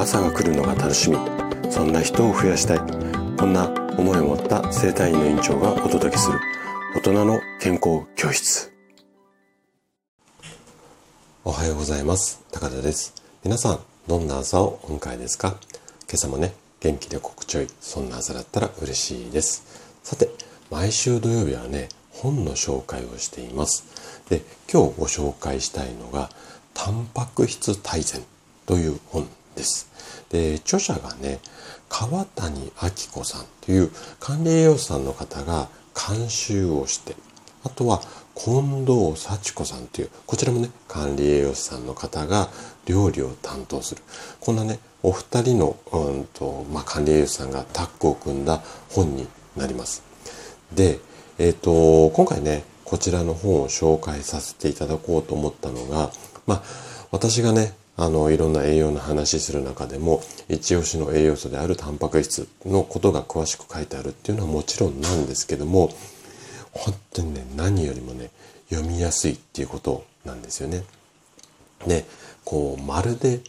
朝が来るのが楽しみ。そんな人を増やしたい。こんな思いを持った生体院の院長がお届けする。大人の健康教室。おはようございます。高田です。皆さんどんな朝をお迎えですか？今朝もね元気で心地よい。そんな朝だったら嬉しいです。さて毎週土曜日はね本の紹介をしています。で今日ご紹介したいのがタンパク質大全という本。です。で、著者がね、川谷明子さんという管理栄養士さんの方が監修をして、あとは近藤幸子さんという、こちらもね、管理栄養士さんの方が料理を担当する。こんなね、お二人の、うんと、まあ、管理栄養士さんがタッグを組んだ本になります。で、えっ、ー、と、今回ね、こちらの本を紹介させていただこうと思ったのが、まあ、私がね、あの、いろんな栄養の話する中でも、一押しの栄養素であるタンパク質のことが詳しく書いてあるっていうのはもちろんなんですけども、本当にね、何よりもね、読みやすいっていうことなんですよね。で、こう、まるで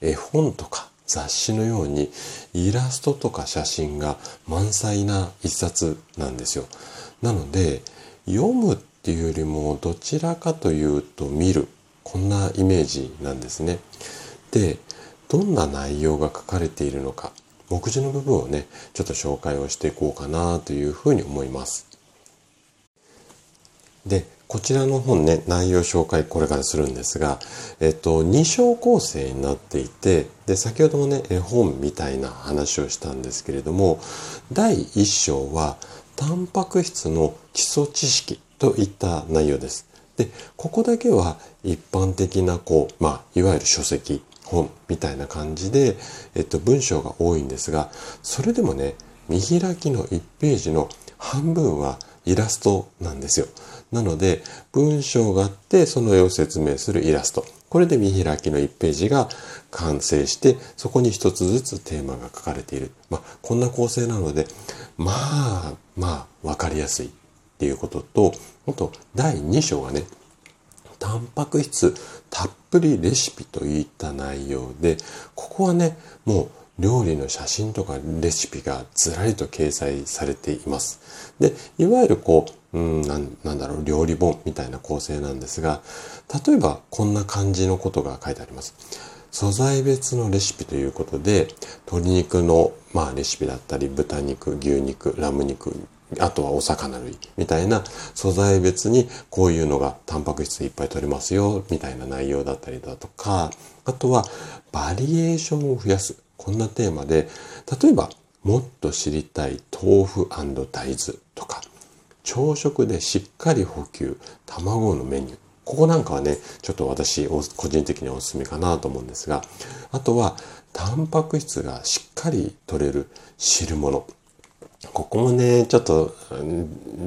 絵本とか雑誌のようにイラストとか写真が満載な一冊なんですよ。なので、読むっていうよりもどちらかというと見るこんなイメージなんですね。で、どんな内容が書かれているのか、目次の部分をね、ちょっと紹介をしていこうかなというふうに思います。で、こちらの本ね、内容紹介これからするんですが、えっと、2章構成になっていて、で、先ほどもね、絵本みたいな話をしたんですけれども、第1章は、タンパク質の基礎知識といった内容です。で、ここだけは一般的な、こう、まあ、いわゆる書籍、本みたいな感じで、えっと、文章が多いんですが、それでもね、見開きの1ページの半分はイラストなんですよ。なので、文章があって、その絵を説明するイラスト。これで見開きの1ページが完成して、そこに一つずつテーマが書かれている。まあ、こんな構成なので、まあ、まあ、わかりやすい。っていうことと、あと第2章がね、タンパク質たっぷりレシピといった内容で、ここはね、もう料理の写真とかレシピがずらりと掲載されています。で、いわゆるこう、うんななんだろう、料理本みたいな構成なんですが、例えばこんな感じのことが書いてあります。素材別のレシピということで、鶏肉の、まあ、レシピだったり、豚肉、牛肉、ラム肉、あとはお魚類みたいな素材別にこういうのがタンパク質いっぱい取れますよみたいな内容だったりだとか、あとはバリエーションを増やす。こんなテーマで、例えばもっと知りたい豆腐大豆とか、朝食でしっかり補給、卵のメニュー。ここなんかはね、ちょっと私、個人的におすすめかなと思うんですが、あとは、タンパク質がしっかり取れる汁物。ここもね、ちょっと、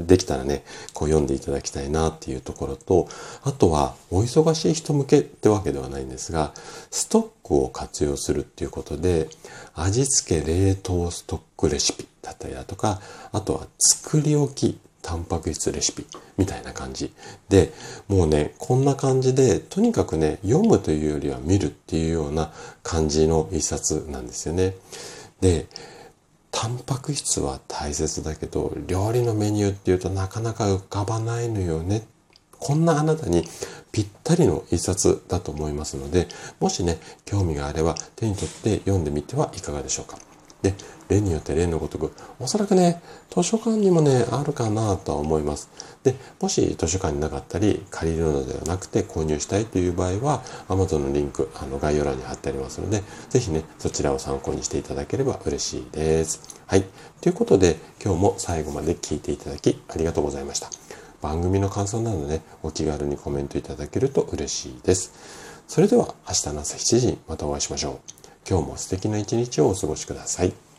できたらね、こう読んでいただきたいなっていうところと、あとは、お忙しい人向けってわけではないんですが、ストックを活用するっていうことで、味付け冷凍ストックレシピだったりだとか、あとは作り置きタンパク質レシピみたいな感じで、もうね、こんな感じで、とにかくね、読むというよりは見るっていうような感じの一冊なんですよね。で、タンパク質は大切だけど、料理のメニューっていうとなかなか浮かばないのよね。こんなあなたにぴったりの一冊だと思いますので、もしね、興味があれば手に取って読んでみてはいかがでしょうか。で、例によって例のごとく、おそらくね、図書館にもね、あるかなとは思います。で、もし図書館になかったり、借りるのではなくて購入したいという場合は、Amazon のリンク、あの概要欄に貼ってありますので、ぜひね、そちらを参考にしていただければ嬉しいです。はい。ということで、今日も最後まで聞いていただきありがとうございました。番組の感想などね、お気軽にコメントいただけると嬉しいです。それでは明日の朝7時にまたお会いしましょう。今日も素敵な一日をお過ごしください。